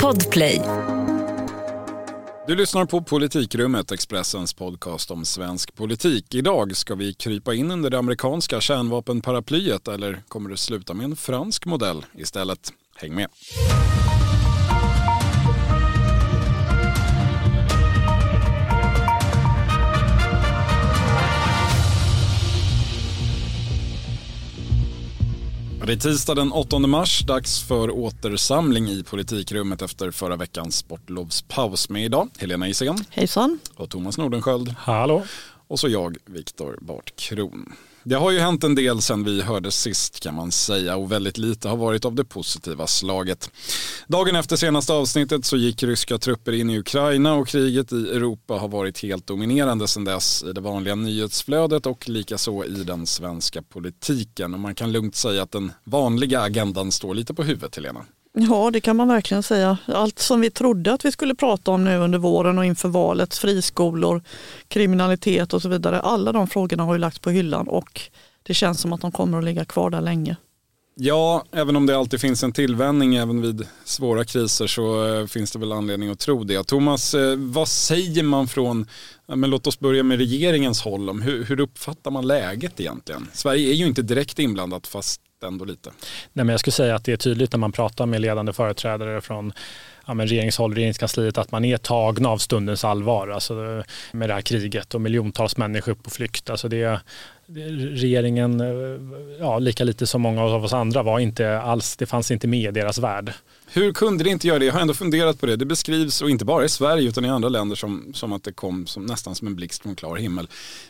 Podplay. Du lyssnar på Politikrummet, Expressens podcast om svensk politik. Idag ska vi krypa in under det amerikanska kärnvapenparaplyet eller kommer det sluta med en fransk modell istället? Häng med! Det är tisdag den 8 mars, dags för återsamling i politikrummet efter förra veckans sportlovspaus. Med idag Helena Iseghan. Hejsan. Och Thomas Nordenskjöld. Hallå. Och så jag, Viktor Bartkron. Det har ju hänt en del sen vi hördes sist kan man säga och väldigt lite har varit av det positiva slaget. Dagen efter senaste avsnittet så gick ryska trupper in i Ukraina och kriget i Europa har varit helt dominerande sedan dess i det vanliga nyhetsflödet och likaså i den svenska politiken. Och man kan lugnt säga att den vanliga agendan står lite på huvudet, Helena. Ja, det kan man verkligen säga. Allt som vi trodde att vi skulle prata om nu under våren och inför valet, friskolor, kriminalitet och så vidare. Alla de frågorna har ju lagts på hyllan och det känns som att de kommer att ligga kvar där länge. Ja, även om det alltid finns en tillvänjning även vid svåra kriser så eh, finns det väl anledning att tro det. Thomas, eh, vad säger man från, men låt oss börja med regeringens håll om hur, hur uppfattar man läget egentligen? Sverige är ju inte direkt inblandat fast ändå lite. Nej, men jag skulle säga att det är tydligt när man pratar med ledande företrädare från ja, men regeringshåll, regeringskansliet, att man är tagna av stundens allvar. Alltså, med det här kriget och miljontals människor på flykt. Alltså det, regeringen, ja, lika lite som många av oss andra, var inte alls, det fanns inte med i deras värld. Hur kunde det inte göra det? Jag har ändå funderat på det. Det beskrivs, och inte bara i Sverige utan i andra länder, som, som att det kom som, nästan som en blixt från klar himmel.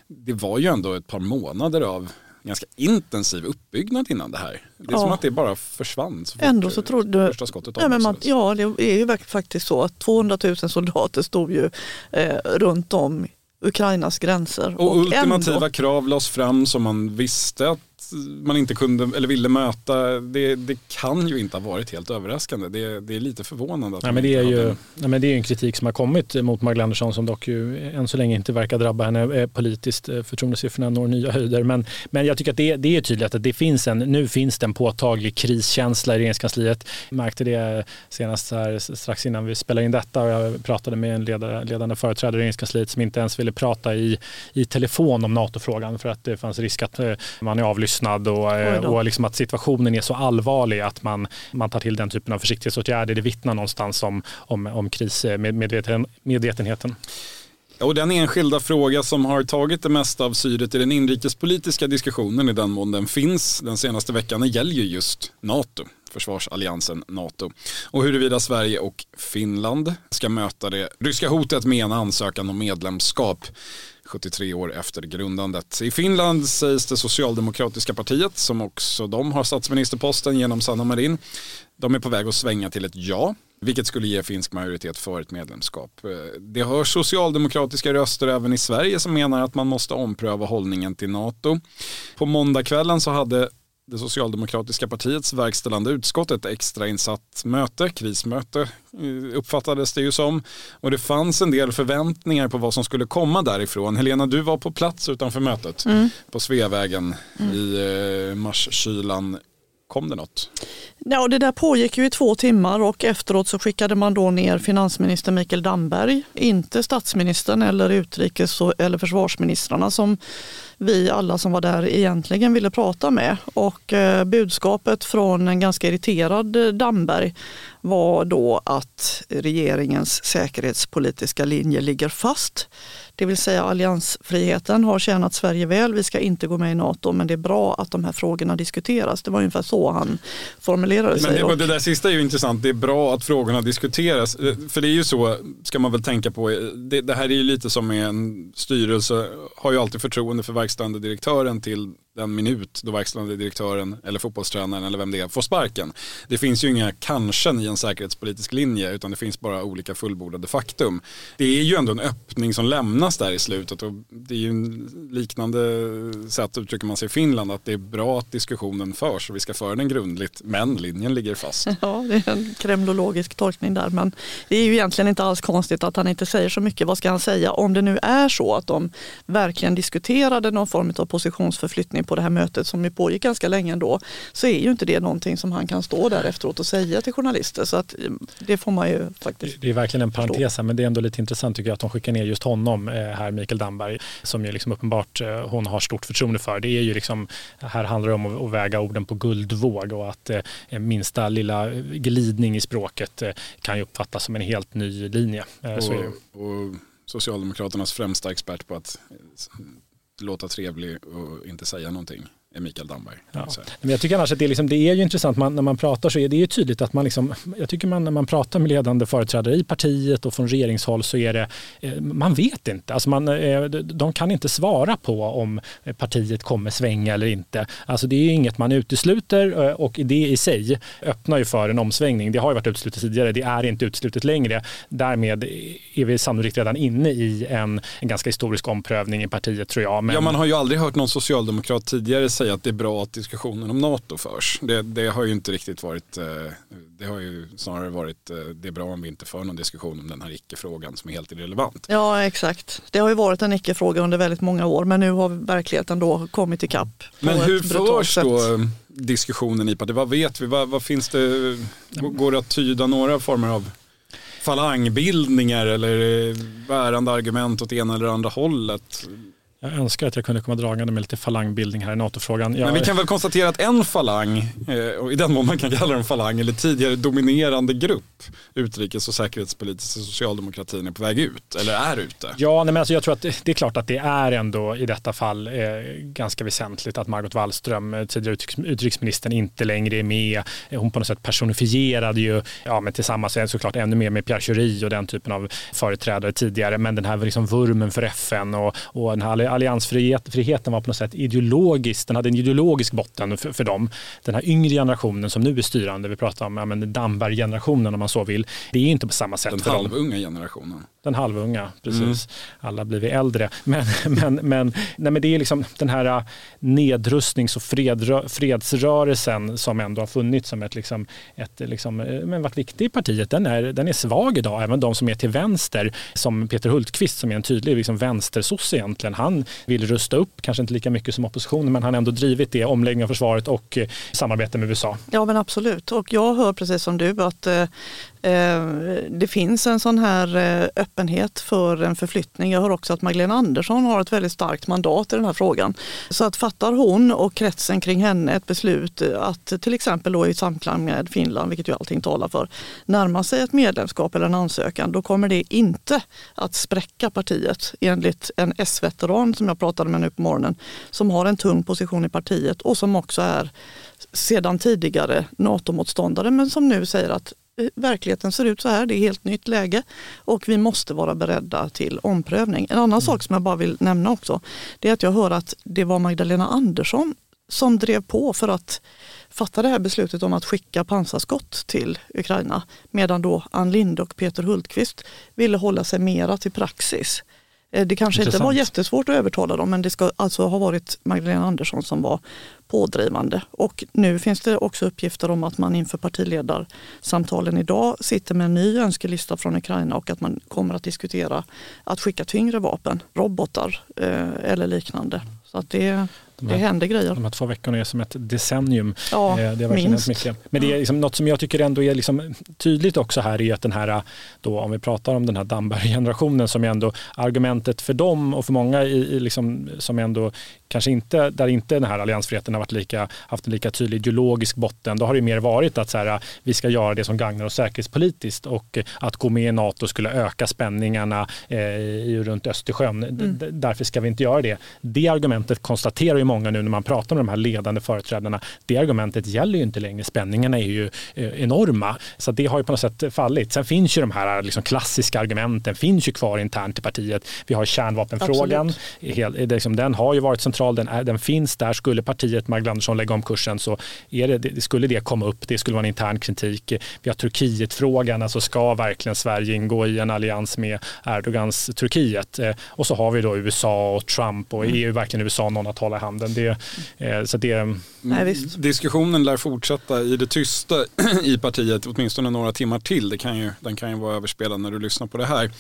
Det var ju ändå ett par månader av ganska intensiv uppbyggnad innan det här. Det är ja. som att det bara försvann. Så Ändå så trodde första skottet ja, men man, ja, det är ju faktiskt så att 200 000 soldater stod ju eh, runt om Ukrainas gränser. Och, och ultimativa ändå... krav lades fram som man visste att man inte kunde eller ville möta, det, det kan ju inte ha varit helt överraskande. Det, det är lite förvånande. Att nej, men det, är ju, nej, men det är en kritik som har kommit mot Magdalena Andersson som dock ju än så länge inte verkar drabba henne eh, politiskt. Eh, förtroendesiffrorna når nya höjder. Men, men jag tycker att det, det är tydligt att det finns en, nu finns det en påtaglig kriskänsla i regeringskansliet. Jag märkte det senast här, strax innan vi spelade in detta och jag pratade med en ledare, ledande företrädare i regeringskansliet som inte ens ville prata i, i telefon om NATO-frågan för att det fanns risk att eh, man är avlyssnad avlyssnad och, eh, och liksom att situationen är så allvarlig att man, man tar till den typen av försiktighetsåtgärder. Det vittnar någonstans om, om, om krismedvetenheten. Och den enskilda fråga som har tagit det mesta av syret i den inrikespolitiska diskussionen i den mån den finns den senaste veckan gäller ju just NATO försvarsalliansen NATO. Och huruvida Sverige och Finland ska möta det ryska hotet med en ansökan om medlemskap. 73 år efter grundandet. I Finland sägs det socialdemokratiska partiet, som också de har statsministerposten genom Sanna Marin, de är på väg att svänga till ett ja, vilket skulle ge finsk majoritet för ett medlemskap. Eh, det hörs socialdemokratiska röster även i Sverige som menar att man måste ompröva hållningen till NATO. På måndagskvällen så hade det socialdemokratiska partiets verkställande utskott ett extrainsatt möte, krismöte eh, uppfattades det ju som. Och det fanns en del förväntningar på vad som skulle komma därifrån. Helena, du var på plats utanför mötet mm. på Sveavägen mm. i eh, marskylan. Kom det något? Ja, det där pågick ju i två timmar och efteråt så skickade man då ner finansminister Mikael Damberg, inte statsministern eller utrikes eller försvarsministrarna som vi alla som var där egentligen ville prata med. Och eh, budskapet från en ganska irriterad Damberg var då att regeringens säkerhetspolitiska linje ligger fast. Det vill säga alliansfriheten har tjänat Sverige väl. Vi ska inte gå med i NATO men det är bra att de här frågorna diskuteras. Det var ungefär så han formulerade men sig. Det, det där sista är ju intressant. Det är bra att frågorna diskuteras. För det är ju så, ska man väl tänka på, det, det här är ju lite som en styrelse, har ju alltid förtroende för verkställande direktören till den minut då verkställande direktören eller fotbollstränaren eller vem det är får sparken. Det finns ju inga kanske i en säkerhetspolitisk linje utan det finns bara olika fullbordade faktum. Det är ju ändå en öppning som lämnas där i slutet och det är ju en liknande sätt uttrycker man sig i Finland att det är bra att diskussionen förs och vi ska föra den grundligt men linjen ligger fast. Ja, det är en kremlologisk tolkning där men det är ju egentligen inte alls konstigt att han inte säger så mycket. Vad ska han säga om det nu är så att de verkligen diskuterade någon form av positionsförflyttning på det här mötet som ju pågick ganska länge ändå så är ju inte det någonting som han kan stå där efteråt och säga till journalister. Så att eh, det får man ju faktiskt Det är verkligen en parentes men det är ändå lite intressant tycker jag att de skickar ner just honom eh, här, Mikael Damberg, som ju liksom uppenbart hon har stort förtroende för. Det är ju liksom, här handlar det om att väga orden på guldvåg och att minsta lilla glidning i språket kan ju uppfattas som en helt ny linje. Så och, och Socialdemokraternas främsta expert på att låta trevlig och inte säga någonting. Mikael Damberg. Ja. Men jag tycker annars att det är, liksom, det är ju intressant, man, när man pratar så är det ju tydligt att man liksom, jag tycker man när man pratar med ledande företrädare i partiet och från regeringshåll så är det, eh, man vet inte, alltså man, eh, de kan inte svara på om partiet kommer svänga eller inte. Alltså det är inget man utesluter eh, och det i sig öppnar ju för en omsvängning. Det har ju varit uteslutet tidigare, det är inte uteslutet längre. Därmed är vi sannolikt redan inne i en, en ganska historisk omprövning i partiet tror jag. Men... Ja, man har ju aldrig hört någon socialdemokrat tidigare säga att det är bra att diskussionen om NATO förs. Det, det har ju inte riktigt varit, eh, det har ju snarare varit, eh, det är bra om vi inte för någon diskussion om den här icke-frågan som är helt irrelevant. Ja exakt, det har ju varit en icke-fråga under väldigt många år men nu har verkligheten då kommit ikapp. Men hur förs då eh, diskussionen i partiet? Vad vet vi? Vad, vad finns det, går det att tyda några former av falangbildningar eller bärande argument åt ena eller andra hållet? Jag önskar att jag kunde komma dragande med lite falangbildning här i NATO-frågan. Jag... Men vi kan väl konstatera att en falang, eh, och i den mån man kan kalla den falang, eller tidigare dominerande grupp, utrikes och säkerhetspolitiska socialdemokratin är på väg ut, eller är ute. Ja, nej, men alltså jag tror att det, det är klart att det är ändå i detta fall eh, ganska väsentligt att Margot Wallström, eh, tidigare utrikes, utrikesministern, inte längre är med. Hon på något sätt personifierade ju, ja men tillsammans såklart ännu mer med Pierre Schori och den typen av företrädare tidigare, men den här liksom vurmen för FN och, och den här alliansfriheten var på något sätt ideologisk, den hade en ideologisk botten för, för dem. Den här yngre generationen som nu är styrande, vi pratar om ja, Damberg-generationen om man så vill, det är inte på samma sätt den för dem. Den halvunga generationen. Den halvunga, precis. Mm. Alla blir vi äldre. Men, men, men, nej, men det är liksom den här äh, nedrustnings och fred, fredsrörelsen som ändå har funnits som ett, liksom, ett liksom, äh, men varit viktig i partiet. Den är, den är svag idag. Även de som är till vänster, som Peter Hultqvist som är en tydlig liksom, vänstersosse egentligen. Han vill rusta upp, kanske inte lika mycket som oppositionen, men han har ändå drivit det, omläggning av försvaret och eh, samarbete med USA. Ja men absolut, och jag hör precis som du att eh, Eh, det finns en sån här eh, öppenhet för en förflyttning. Jag hör också att Magdalena Andersson har ett väldigt starkt mandat i den här frågan. Så att fattar hon och kretsen kring henne ett beslut att till exempel då i samklang med Finland, vilket ju allting talar för, närma sig ett medlemskap eller en ansökan, då kommer det inte att spräcka partiet enligt en S-veteran som jag pratade med nu på morgonen, som har en tung position i partiet och som också är sedan tidigare NATO-motståndare men som nu säger att verkligheten ser ut så här, det är helt nytt läge och vi måste vara beredda till omprövning. En annan mm. sak som jag bara vill nämna också, det är att jag hör att det var Magdalena Andersson som drev på för att fatta det här beslutet om att skicka pansarskott till Ukraina medan då Ann Linde och Peter Hultqvist ville hålla sig mera till praxis. Eh, det kanske Intressant. inte var jättesvårt att övertala dem men det ska alltså ha varit Magdalena Andersson som var pådrivande. Och nu finns det också uppgifter om att man inför partiledarsamtalen idag sitter med en ny önskelista från Ukraina och att man kommer att diskutera att skicka tyngre vapen, robotar eh, eller liknande. Så att det, de här, det händer grejer. De här två veckorna är som ett decennium. Ja, eh, det har minst. Mycket. Men det är liksom något som jag tycker ändå är liksom tydligt också här är att den här, då, om vi pratar om den här Damberg-generationen som är ändå argumentet för dem och för många i, i liksom, som ändå kanske inte, där inte den här alliansfriheten har varit lika, haft en lika tydlig ideologisk botten, då har det mer varit att så här, vi ska göra det som gagnar oss säkerhetspolitiskt och att gå med i NATO skulle öka spänningarna eh, runt Östersjön. Mm. Därför ska vi inte göra det. Det argumentet konstaterar ju många nu när man pratar med de här ledande företrädarna. Det argumentet gäller ju inte längre. Spänningarna är ju eh, enorma. Så det har ju på något sätt fallit. Sen finns ju de här liksom, klassiska argumenten finns ju kvar internt i partiet. Vi har kärnvapenfrågan. Hel, liksom, den har ju varit central central, den, är, den finns där. Skulle partiet Magdalena Andersson lägga om kursen så är det, det, skulle det komma upp. Det skulle vara en intern kritik. Vi har Turkietfrågan, alltså ska verkligen Sverige ingå i en allians med Erdogans Turkiet? Eh, och så har vi då USA och Trump och är verkligen USA någon att hålla i handen? Det, eh, så det, Nej, Diskussionen lär fortsätta i det tysta i partiet åtminstone några timmar till. Det kan ju, den kan ju vara överspelad när du lyssnar på det här.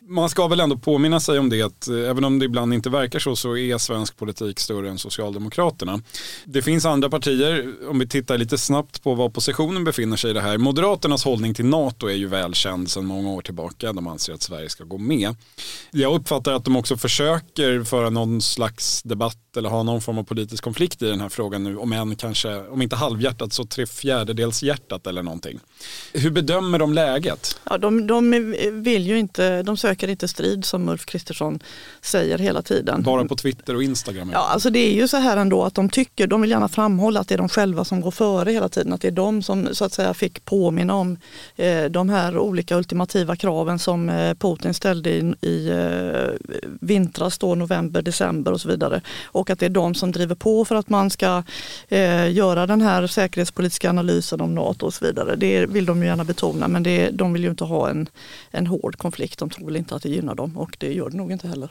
Man ska väl ändå påminna sig om det att eh, även om det ibland inte verkar så så är svensk politik sannolikt större än Socialdemokraterna. Det finns andra partier, om vi tittar lite snabbt på var oppositionen befinner sig i det här. Moderaternas hållning till NATO är ju välkänd sedan många år tillbaka. De anser att Sverige ska gå med. Jag uppfattar att de också försöker föra någon slags debatt eller ha någon form av politisk konflikt i den här frågan nu. Om än kanske, om inte halvhjärtat så tre fjärdedels hjärtat eller någonting. Hur bedömer de läget? Ja, de, de, vill ju inte, de söker inte strid som Ulf Kristersson säger hela tiden. Bara på Twitter och Instagram? Ja, alltså det är ju så här ändå att de tycker, de vill gärna framhålla att det är de själva som går före hela tiden. Att det är de som så att säga fick påminna om eh, de här olika ultimativa kraven som eh, Putin ställde i, i eh, vintras, då, november, december och så vidare. Och att det är de som driver på för att man ska eh, göra den här säkerhetspolitiska analysen om NATO och så vidare. Det vill de ju gärna betona men det, de vill ju inte ha en, en hård konflikt. De tror väl inte att det gynnar dem och det gör det nog inte heller.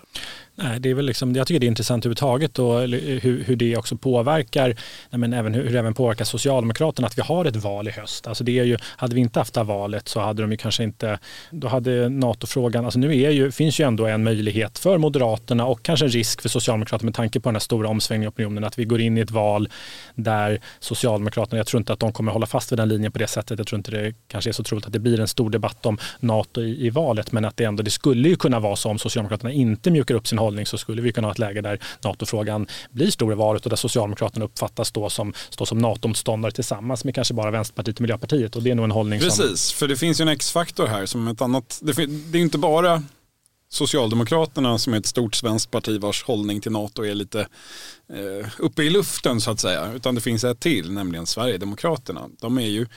Nej, det är väl liksom, jag tycker det är intressant överhuvudtaget och hur, hur det också påverkar, men även hur, hur det även påverkar Socialdemokraterna att vi har ett val i höst. Alltså det är ju, hade vi inte haft det här valet så hade de ju kanske inte, då hade NATO-frågan, alltså nu är ju, finns ju ändå en möjlighet för Moderaterna och kanske en risk för Socialdemokraterna med tanke på den här stora omsvängningen i opinionen att vi går in i ett val där Socialdemokraterna, jag tror inte att de kommer hålla fast vid den linjen på det sättet. Jag tror inte det kanske är så troligt att det blir en stor debatt om NATO i, i valet men att det ändå, det skulle ju kunna vara så om Socialdemokraterna inte mjukar upp sin hållning så skulle vi kunna ha ett läge där NATO-frågan blir stor i valet och där Socialdemokraterna uppfattas då som, stå som NATO-motståndare tillsammans med kanske bara Vänsterpartiet och Miljöpartiet. Och det är nog en hållning Precis, som... Precis, för det finns ju en X-faktor här som ett annat, det, det är inte bara Socialdemokraterna som är ett stort svenskt parti vars hållning till NATO är lite eh, uppe i luften så att säga. Utan det finns ett till, nämligen Sverigedemokraterna. De är ju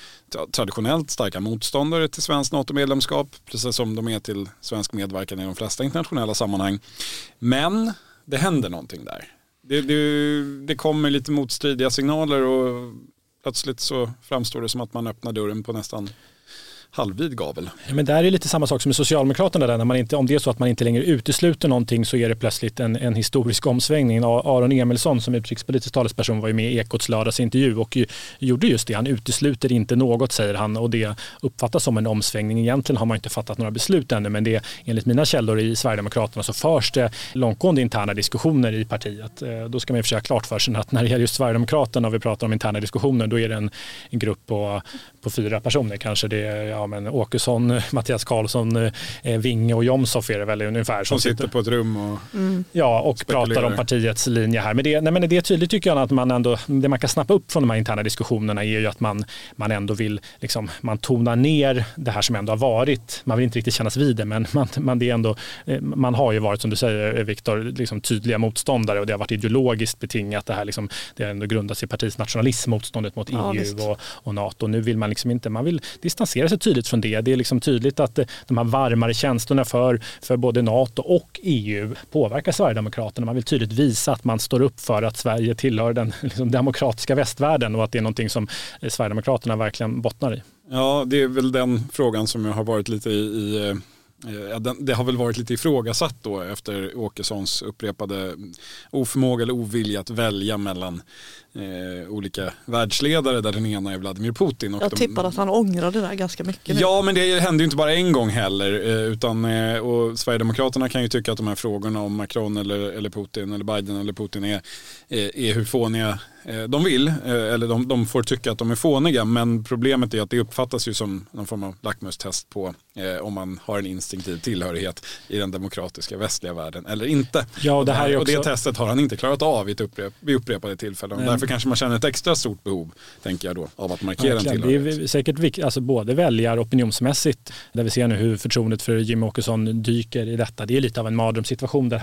traditionellt starka motståndare till svenskt NATO-medlemskap, precis som de är till svensk medverkan i de flesta internationella sammanhang. Men det händer någonting där. Det, det, det kommer lite motstridiga signaler och plötsligt så framstår det som att man öppnar dörren på nästan halvvid gavel. Ja, men där är lite samma sak som med Socialdemokraterna. Där, när man inte, om det är så att man inte längre utesluter någonting så är det plötsligt en, en historisk omsvängning. Aron Emilsson som utrikespolitisk talesperson var ju med i Ekots lördagsintervju och gjorde just det. Han utesluter inte något säger han och det uppfattas som en omsvängning. Egentligen har man inte fattat några beslut ännu men det enligt mina källor i Sverigedemokraterna så förs det långtgående interna diskussioner i partiet. Eh, då ska man ju försöka klart för sig att när det gäller just Sverigedemokraterna och vi pratar om interna diskussioner då är det en, en grupp på, på fyra personer kanske. Det ja, ja, men Åkesson, Mattias Karlsson, eh, Winge och Jomshof är det väl ungefär. Som, sitter på ett rum och mm. Ja, och spekulerar. pratar om partiets linje här. Men det, nej, men det är tydligt tycker jag att man ändå, det man kan snappa upp från de här interna diskussionerna är ju att man, man ändå vill, liksom, man tonar ner det här som ändå har varit. Man vill inte riktigt kännas vid det, men man, man, det är ändå, eh, man har ju varit, som du säger eh, Viktor, liksom tydliga motståndare och det har varit ideologiskt betingat. Det här liksom, det har ändå grundats i partiets nationalism, motståndet mot ja, EU och, och NATO. Nu vill man liksom inte, man vill distansera sig tydligt från det. Det är liksom tydligt att eh, de här varmare känslorna för, för både NATO och EU påverkar Sverigedemokraterna. Man vill tydligt visa att man står upp för att Sverige tillhör den liksom, demokratiska västvärlden och att det är någonting som eh, Sverigedemokraterna verkligen bottnar i. Ja, det är väl den frågan som jag har varit lite i, i eh, det har väl varit lite ifrågasatt då efter Åkessons upprepade oförmåga eller ovilja att välja mellan eh, olika världsledare där den ena är Vladimir Putin. Och Jag tippar de, att han ångrar det där ganska mycket. Nu. Ja men det händer ju inte bara en gång heller. Eh, utan, eh, och Sverigedemokraterna kan ju tycka att de här frågorna om Macron eller, eller Putin eller Biden eller Putin är, är, är hur fåniga eh, de vill. Eh, eller de, de, får tycka att de är fåniga. Men problemet är att det uppfattas ju som någon form av lackmustest på eh, om man har en instinktiv tillhörighet i den demokratiska västliga världen eller inte. Ja, och, det här är också... och det testet har han inte klarat av vid, upprep vid upprepade tillfällen. Mm. Därför kanske man känner ett extra stort behov, tänker jag då, av att markera ja, en tillhörighet. Det är säkert viktigt, alltså både väljar opinionsmässigt, där vi ser nu hur förtroendet för Jimmy Åkesson dyker i detta. Det är lite av en mardrömssituation. Där.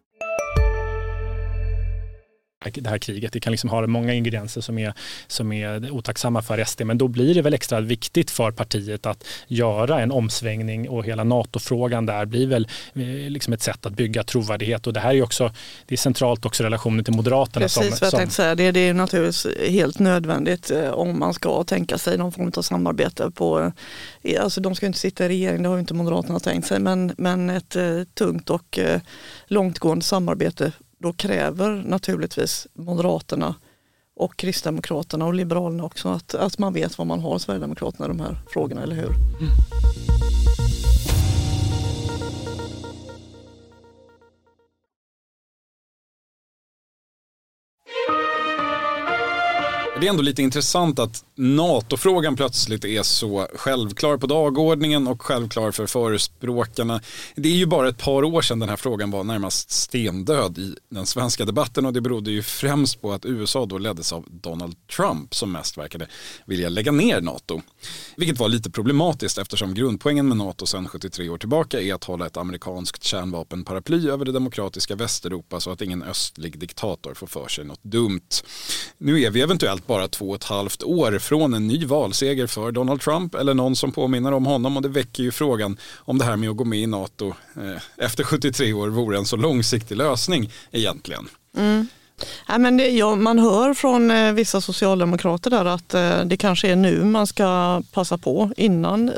det här kriget. Det kan liksom ha många ingredienser som är, som är otacksamma för SD, men då blir det väl extra viktigt för partiet att göra en omsvängning och hela NATO-frågan där blir väl eh, liksom ett sätt att bygga trovärdighet och det här är också det är centralt också relationen till Moderaterna. Precis som, vad jag tänkte säga, det, det är naturligtvis helt nödvändigt eh, om man ska tänka sig någon form av samarbete på, eh, alltså de ska inte sitta i regering, det har ju inte Moderaterna tänkt sig, men, men ett tungt och långtgående samarbete då kräver naturligtvis Moderaterna och Kristdemokraterna och Liberalerna också att, att man vet vad man har Sverigedemokraterna i de här frågorna, eller hur? Mm. Det är ändå lite intressant att NATO-frågan plötsligt är så självklar på dagordningen och självklar för förespråkarna. Det är ju bara ett par år sedan den här frågan var närmast stendöd i den svenska debatten och det berodde ju främst på att USA då leddes av Donald Trump som mest verkade vilja lägga ner NATO. Vilket var lite problematiskt eftersom grundpoängen med NATO sedan 73 år tillbaka är att hålla ett amerikanskt kärnvapenparaply över det demokratiska Västeuropa så att ingen östlig diktator får för sig något dumt. Nu är vi eventuellt bara två och ett halvt år från en ny valseger för Donald Trump eller någon som påminner om honom och det väcker ju frågan om det här med att gå med i NATO eh, efter 73 år vore en så långsiktig lösning egentligen. Mm. Ja, men det, ja, man hör från eh, vissa socialdemokrater där att eh, det kanske är nu man ska passa på innan eh,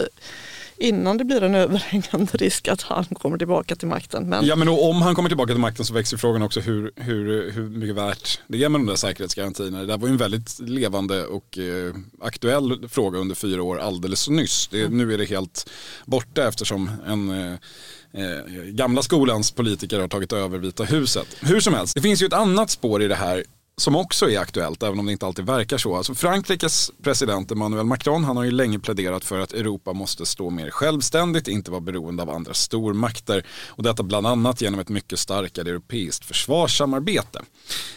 innan det blir en överhängande risk att han kommer tillbaka till makten. Men... Ja men om han kommer tillbaka till makten så växer frågan också hur, hur, hur mycket värt det är med de där säkerhetsgarantierna. Det där var ju en väldigt levande och eh, aktuell fråga under fyra år alldeles nyss. Det, mm. Nu är det helt borta eftersom en eh, Eh, gamla skolans politiker har tagit över Vita huset. Hur som helst, det finns ju ett annat spår i det här som också är aktuellt, även om det inte alltid verkar så. Alltså Frankrikes president Emmanuel Macron han har ju länge pläderat för att Europa måste stå mer självständigt, inte vara beroende av andra stormakter. Och detta bland annat genom ett mycket starkare europeiskt försvarssamarbete.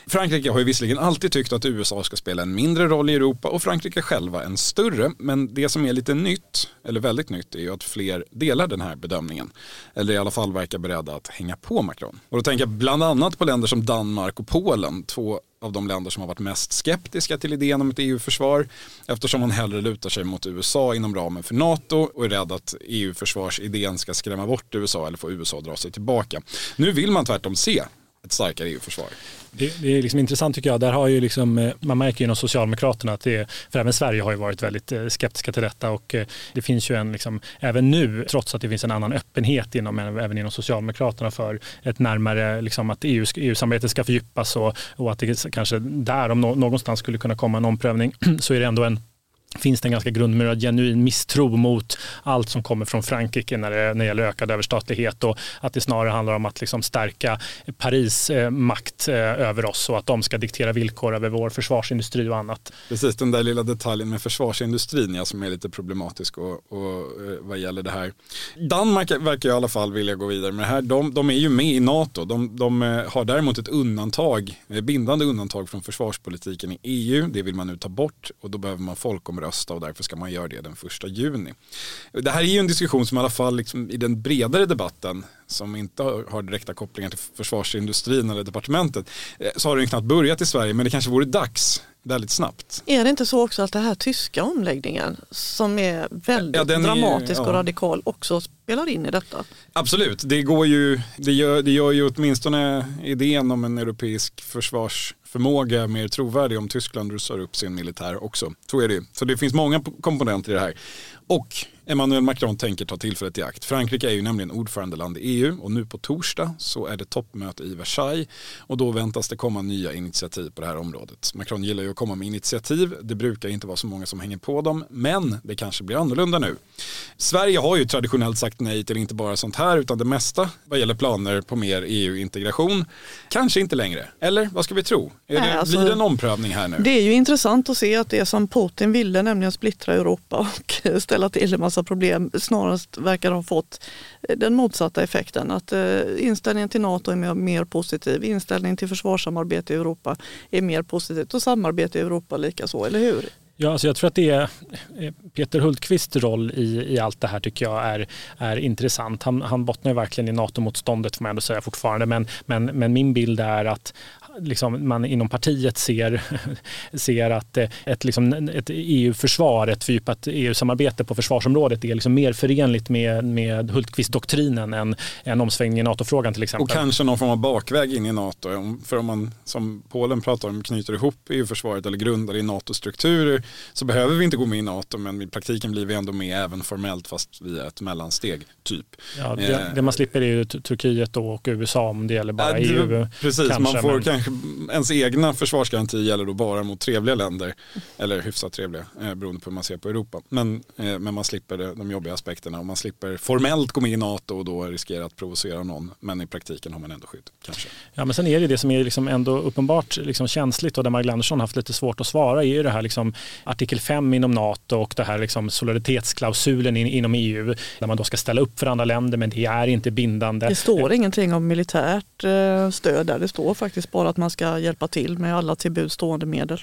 Frankrike har ju visserligen alltid tyckt att USA ska spela en mindre roll i Europa och Frankrike själva en större. Men det som är lite nytt, eller väldigt nytt, är ju att fler delar den här bedömningen. Eller i alla fall verkar beredda att hänga på Macron. Och då tänker jag bland annat på länder som Danmark och Polen, två av de länder som har varit mest skeptiska till idén om ett EU-försvar eftersom man hellre lutar sig mot USA inom ramen för NATO och är rädd att EU-försvarsidén ska skrämma bort USA eller få USA att dra sig tillbaka. Nu vill man tvärtom se ett starkare EU-försvar. Det, det, är liksom intressant tycker jag. Där har ju liksom, eh, man märker ju inom Socialdemokraterna att det, för även Sverige har ju varit väldigt eh, skeptiska till detta och eh, det finns ju en, liksom, även nu, trots att det finns en annan öppenhet inom, även inom Socialdemokraterna för ett närmare, liksom att EU, EU-samarbetet ska fördjupas och, och att det kanske där om någonstans skulle kunna komma en omprövning så är det ändå en finns det en ganska grundmurad genuin misstro mot allt som kommer från Frankrike när det, när det gäller ökad överstatlighet och att det snarare handlar om att liksom stärka Paris eh, makt eh, över oss och att de ska diktera villkor över vår försvarsindustri och annat. Precis, den där lilla detaljen med försvarsindustrin ja, som är lite problematisk och, och, eh, vad gäller det här. Danmark verkar i alla fall vilja gå vidare med det här. De, de är ju med i NATO. De, de eh, har däremot ett undantag, bindande undantag från försvarspolitiken i EU. Det vill man nu ta bort och då behöver man folkomröstning rösta och därför ska man göra det den första juni. Det här är ju en diskussion som i alla fall liksom i den bredare debatten som inte har direkta kopplingar till försvarsindustrin eller departementet eh, så har den knappt börjat i Sverige men det kanske vore dags väldigt snabbt. Är det inte så också att den här tyska omläggningen som är väldigt ja, dramatisk är, ja. och radikal också spelar in i detta? Absolut, det, går ju, det, gör, det gör ju åtminstone idén om en europeisk förmåga mer trovärdig om Tyskland rustar upp sin militär också. Så är det Så det finns många komponenter i det här. Och Emmanuel Macron tänker ta tillfället i akt. Frankrike är ju nämligen ordförandeland i EU och nu på torsdag så är det toppmöte i Versailles och då väntas det komma nya initiativ på det här området. Macron gillar ju att komma med initiativ. Det brukar inte vara så många som hänger på dem men det kanske blir annorlunda nu. Sverige har ju traditionellt sagt nej till inte bara sånt här utan det mesta vad gäller planer på mer EU-integration. Kanske inte längre. Eller vad ska vi tro? Är nej, det, alltså, blir det en omprövning här nu? Det är ju intressant att se att det som Putin ville, nämligen splittra Europa och ställa till en massa problem snarast verkar ha fått eh, den motsatta effekten. Att eh, inställningen till NATO är mer, positiv, inställningen till försvarssamarbete i Europa är mer positivt och samarbete i Europa likaså, eller hur? Ja, alltså jag tror att det är eh, Peter Hultqvists roll i, i allt det här tycker jag är, är intressant. Han, han bottnar ju verkligen i NATO-motståndet får man ändå säga fortfarande. Men, men, men min bild är att liksom man inom partiet ser, ser att eh, ett, liksom, ett EU-försvar, ett fördjupat EU-samarbete på försvarsområdet är liksom mer förenligt med, med Hultqvist-doktrinen än en omsvängning i NATO-frågan till exempel. Och kanske någon form av bakväg in i NATO. För om man, som Polen pratar om, knyter ihop EU-försvaret eller grundar i NATO-strukturer så behöver vi inte gå med i NATO men i praktiken blir vi ändå med även formellt fast via ett mellansteg typ. Ja, det, det man slipper är ju Turkiet och USA om det gäller bara ja, EU. Precis, kanske, man får men... kanske, ens egna försvarsgaranti gäller då bara mot trevliga länder, eller hyfsat trevliga, eh, beroende på hur man ser på Europa. Men, eh, men man slipper de jobbiga aspekterna och man slipper formellt gå med i NATO och då riskera att provocera någon, men i praktiken har man ändå skydd. Kanske. Ja, men sen är det det som är liksom ändå uppenbart liksom känsligt och där Magdalena Andersson haft lite svårt att svara är ju det här liksom artikel 5 inom NATO och det här liksom solidaritetsklausulen in, inom EU där man då ska ställa upp för andra länder men det är inte bindande. Det står ingenting om militärt eh, stöd där. Det står faktiskt bara att man ska hjälpa till med alla till stående medel.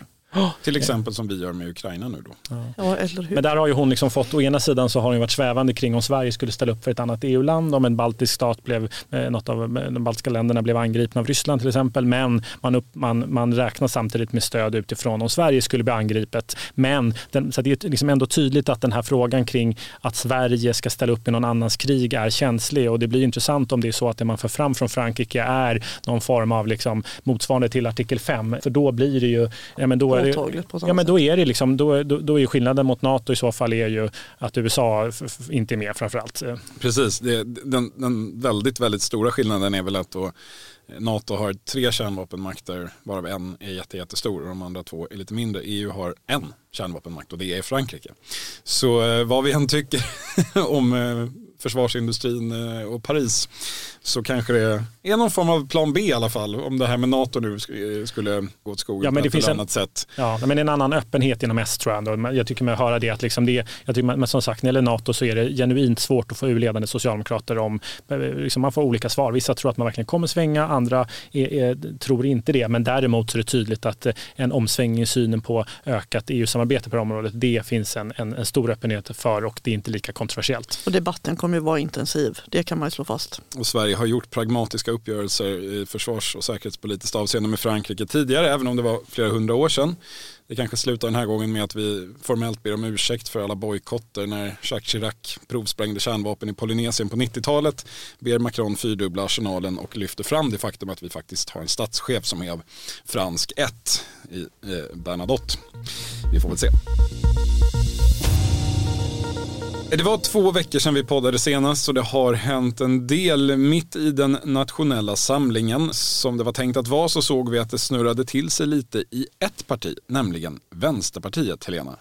Till exempel som vi gör med Ukraina nu då. Ja. Men där har ju hon liksom fått, å ena sidan så har hon varit svävande kring om Sverige skulle ställa upp för ett annat EU-land om en baltisk stat blev, eh, något av de baltiska länderna blev angripna av Ryssland till exempel. Men man, upp, man, man räknar samtidigt med stöd utifrån om Sverige skulle bli angripet. Men den, så det är liksom ändå tydligt att den här frågan kring att Sverige ska ställa upp i någon annans krig är känslig och det blir intressant om det är så att det man för fram från Frankrike är någon form av liksom motsvarande till artikel 5. För då blir det ju, ja, men då påtagligt på Ja men då är det liksom, då, då, då är skillnaden mot NATO i så fall är ju att USA inte är med framförallt. Precis, det, den, den väldigt, väldigt stora skillnaden är väl att då NATO har tre kärnvapenmakter varav en är jätte, jättestor och de andra två är lite mindre. EU har en kärnvapenmakt och det är Frankrike. Så eh, vad vi än tycker om eh, försvarsindustrin eh, och Paris så kanske det är någon form av plan B i alla fall om det här med NATO nu skulle gå åt skogen ja, men det på ett annat en, sätt. Ja, men en annan öppenhet inom S tror jag ändå. Jag tycker mig höra det att liksom det, jag tycker, men som sagt när det gäller NATO så är det genuint svårt att få ur ledande socialdemokrater om, liksom man får olika svar. Vissa tror att man verkligen kommer svänga, andra är, är, tror inte det. Men däremot så är det tydligt att en omsvängning i synen på ökat EU-samarbete på det området, det finns en, en, en stor öppenhet för och det är inte lika kontroversiellt. Och debatten kommer ju vara intensiv, det kan man ju slå fast. Och Sverige har gjort pragmatiska uppgörelser i försvars och säkerhetspolitiskt avseende med Frankrike tidigare, även om det var flera hundra år sedan. Det kanske slutar den här gången med att vi formellt ber om ursäkt för alla bojkotter när Jacques Chirac provsprängde kärnvapen i Polynesien på 90-talet. Ber Macron fyrdubbla arsenalen och lyfter fram det faktum att vi faktiskt har en statschef som är av fransk ett i eh, Bernadotte. Vi får väl se. Det var två veckor sedan vi poddade senast och det har hänt en del. Mitt i den nationella samlingen som det var tänkt att vara så såg vi att det snurrade till sig lite i ett parti, nämligen Vänsterpartiet, Helena.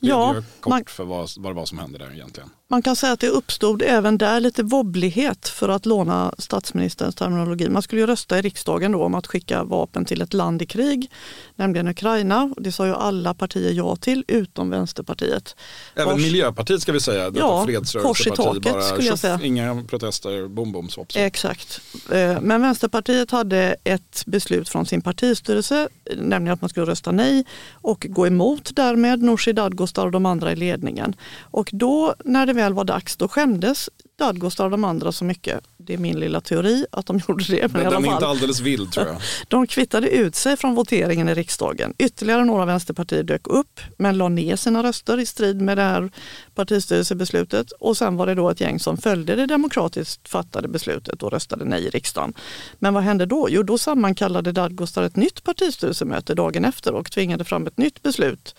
Ja, kort man, för vad, vad det var som hände där egentligen. Man kan säga att det uppstod även där lite wobblighet för att låna statsministerns terminologi. Man skulle ju rösta i riksdagen då om att skicka vapen till ett land i krig, nämligen Ukraina. Det sa ju alla partier ja till, utom Vänsterpartiet. Även Vars, Miljöpartiet ska vi säga, detta ja, fredsrörelseparti. Bara, skulle jag säga. Inga protester, bom bom swap. Exakt. Eh, men Vänsterpartiet hade ett beslut från sin partistyrelse, nämligen att man skulle rösta nej och gå emot därmed Nooshi Dadgostar och de andra i ledningen. Och då när det väl var dags, då skämdes Dadgostar och de andra så mycket. Det är min lilla teori att de gjorde det. Men, den är inte alldeles vild tror jag. De kvittade ut sig från voteringen i riksdagen. Ytterligare några vänsterpartier dök upp men la ner sina röster i strid med det här partistyrelsebeslutet. Och sen var det då ett gäng som följde det demokratiskt fattade beslutet och röstade nej i riksdagen. Men vad hände då? Jo, då sammankallade Dadgostar ett nytt partistyrelsemöte dagen efter och tvingade fram ett nytt beslut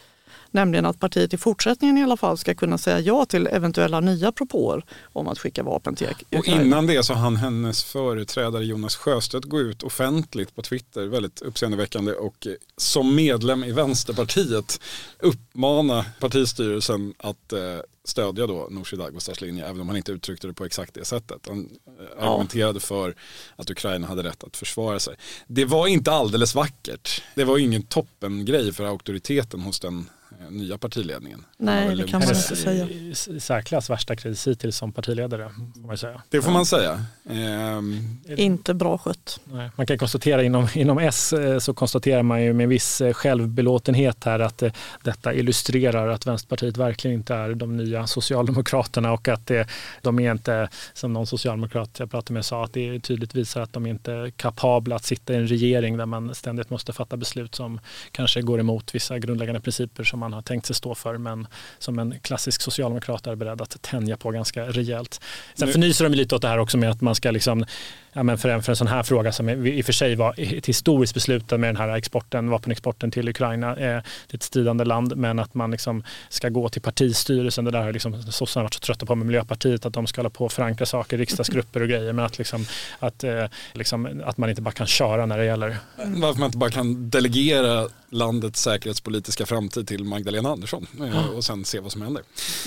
Nämligen att partiet i fortsättningen i alla fall ska kunna säga ja till eventuella nya propåer om att skicka vapen till Ukraina. Och innan det så hann hennes företrädare Jonas Sjöstedt gå ut offentligt på Twitter, väldigt uppseendeväckande och eh, som medlem i Vänsterpartiet uppmana partistyrelsen att eh, stödja då Nooshi Dadgostars linje, även om han inte uttryckte det på exakt det sättet. Han eh, ja. argumenterade för att Ukraina hade rätt att försvara sig. Det var inte alldeles vackert. Det var ingen toppengrej för auktoriteten hos den nya partiledningen. Nej, det kan man inte säga. I särklass värsta kris hittills som partiledare. Får man säga. Det får man säga. Ehm. Inte bra skött. Nej, man kan konstatera inom, inom S eh, så konstaterar man ju med viss eh, självbelåtenhet här att eh, detta illustrerar att Vänsterpartiet verkligen inte är de nya Socialdemokraterna och att det, de är inte, som någon socialdemokrat jag pratade med sa, att det tydligt visar att de inte är kapabla att sitta i en regering där man ständigt måste fatta beslut som kanske går emot vissa grundläggande principer som man har tänkt sig stå för men som en klassisk socialdemokrat är beredd att tänja på ganska rejält. Sen förnyser de lite åt det här också med att man ska liksom ja, men för, en, för en sån här fråga som i och för sig var ett historiskt beslut med den här exporten, vapenexporten till Ukraina. Eh, det är ett stridande land men att man liksom ska gå till partistyrelsen. Det där har liksom, sossarna varit så trötta på med Miljöpartiet att de ska hålla på och förankra saker, riksdagsgrupper och grejer. Men att, liksom, att, eh, liksom, att man inte bara kan köra när det gäller. Varför man inte bara kan delegera landets säkerhetspolitiska framtid till Magdalena Andersson eh, och sen se vad som händer.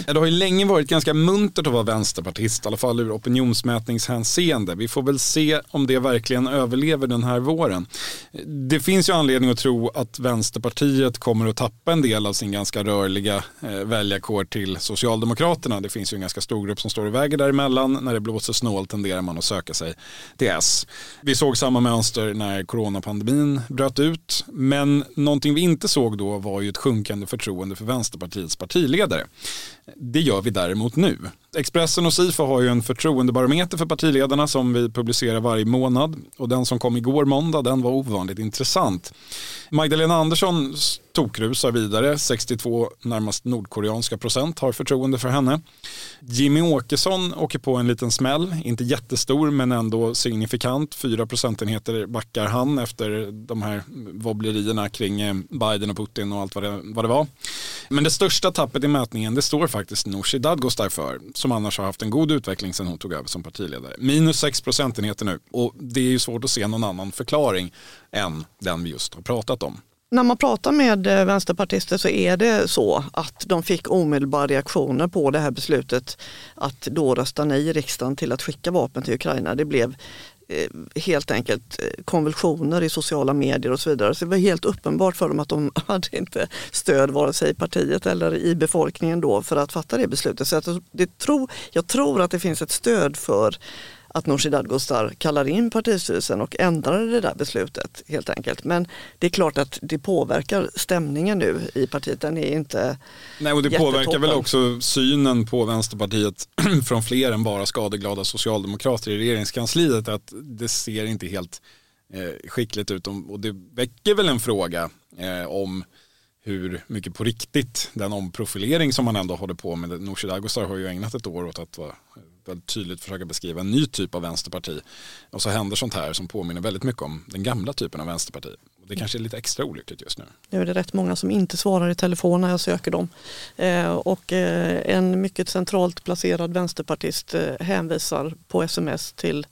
Det har ju länge varit ganska muntert att vara vänsterpartist, i alla fall ur opinionsmätningshänseende. Vi får väl se om det verkligen överlever den här våren. Det finns ju anledning att tro att Vänsterpartiet kommer att tappa en del av sin ganska rörliga eh, väljarkår till Socialdemokraterna. Det finns ju en ganska stor grupp som står och väger däremellan. När det blåser snål tenderar man att söka sig till S. Vi såg samma mönster när coronapandemin bröt ut. Men någonting vi inte såg då var ju ett sjunkande förtroende för Vänsterpartiets partiledare. Det gör vi däremot nu. Expressen och Sifo har ju en förtroendebarometer för partiledarna som vi publicerar varje månad och den som kom igår måndag den var ovanligt intressant. Magdalena Andersson tokrusar vidare, 62 närmast nordkoreanska procent har förtroende för henne. Jimmy Åkesson åker på en liten smäll, inte jättestor men ändå signifikant. 4 procentenheter backar han efter de här wobblerierna kring eh, Biden och Putin och allt vad det, vad det var. Men det största tappet i mätningen det står faktiskt Nooshi Dadgostar för som annars har haft en god utveckling sedan hon tog över som partiledare. Minus 6 procentenheter nu och det är ju svårt att se någon annan förklaring än den vi just har pratat om. När man pratar med eh, vänsterpartister så är det så att de fick omedelbara reaktioner på det här beslutet att då rösta nej i riksdagen till att skicka vapen till Ukraina. Det blev Eh, helt enkelt eh, konvulsioner i sociala medier och så vidare. Så det var helt uppenbart för dem att de hade inte stöd vare sig i partiet eller i befolkningen då för att fatta det beslutet. Så att alltså, det tro, jag tror att det finns ett stöd för att Nooshi Dadgostar kallar in partistyrelsen och ändrar det där beslutet helt enkelt. Men det är klart att det påverkar stämningen nu i partiet. Den är inte Nej, och Det påverkar väl också synen på Vänsterpartiet från fler än bara skadeglada socialdemokrater i regeringskansliet. Att det ser inte helt eh, skickligt ut och det väcker väl en fråga eh, om hur mycket på riktigt den omprofilering som man ändå håller på med. Nooshi Dadgostar har ju ägnat ett år åt att vara väldigt tydligt försöka beskriva en ny typ av vänsterparti. Och så händer sånt här som påminner väldigt mycket om den gamla typen av vänsterparti. Och det kanske är lite extra olyckligt just nu. Nu är det rätt många som inte svarar i telefon när jag söker dem. Eh, och eh, en mycket centralt placerad vänsterpartist eh, hänvisar på sms till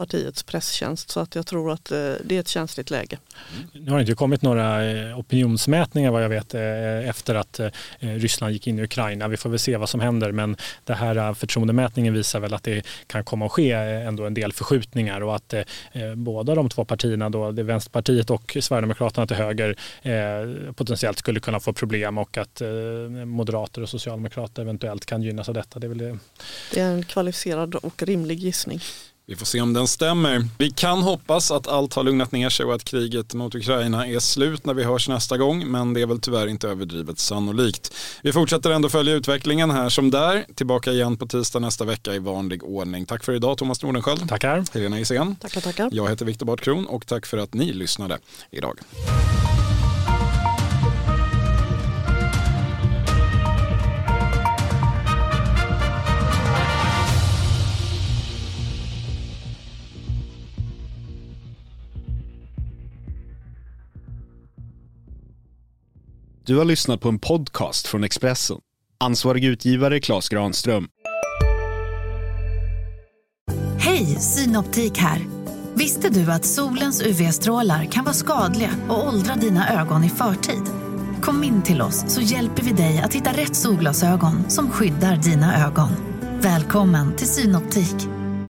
partiets presstjänst så att jag tror att eh, det är ett känsligt läge. Nu har det inte kommit några eh, opinionsmätningar vad jag vet eh, efter att Ryssland gick in i Ukraina. Vi får väl se vad som händer men det här förtroendemätningen visar väl att det kan komma att ske ändå en del förskjutningar och att båda de två partierna, då, det Vänsterpartiet och Sverigedemokraterna till höger potentiellt skulle kunna få problem och att moderater och socialdemokrater eventuellt kan gynnas av detta. Det är, väl det. Det är en kvalificerad och rimlig gissning. Vi får se om den stämmer. Vi kan hoppas att allt har lugnat ner sig och att kriget mot Ukraina är slut när vi hörs nästa gång, men det är väl tyvärr inte överdrivet sannolikt. Vi fortsätter ändå följa utvecklingen här som där. Tillbaka igen på tisdag nästa vecka i vanlig ordning. Tack för idag Thomas Nordenskjöld. Tackar. Helena Isén. Tackar, tackar. Jag heter Viktor Bartkron och tack för att ni lyssnade idag. Du har lyssnat på en podcast från Expressen. Ansvarig utgivare Klas Granström. Hej, Synoptik här. Visste du att solens UV-strålar kan vara skadliga och åldra dina ögon i förtid? Kom in till oss så hjälper vi dig att hitta rätt solglasögon som skyddar dina ögon. Välkommen till Synoptik.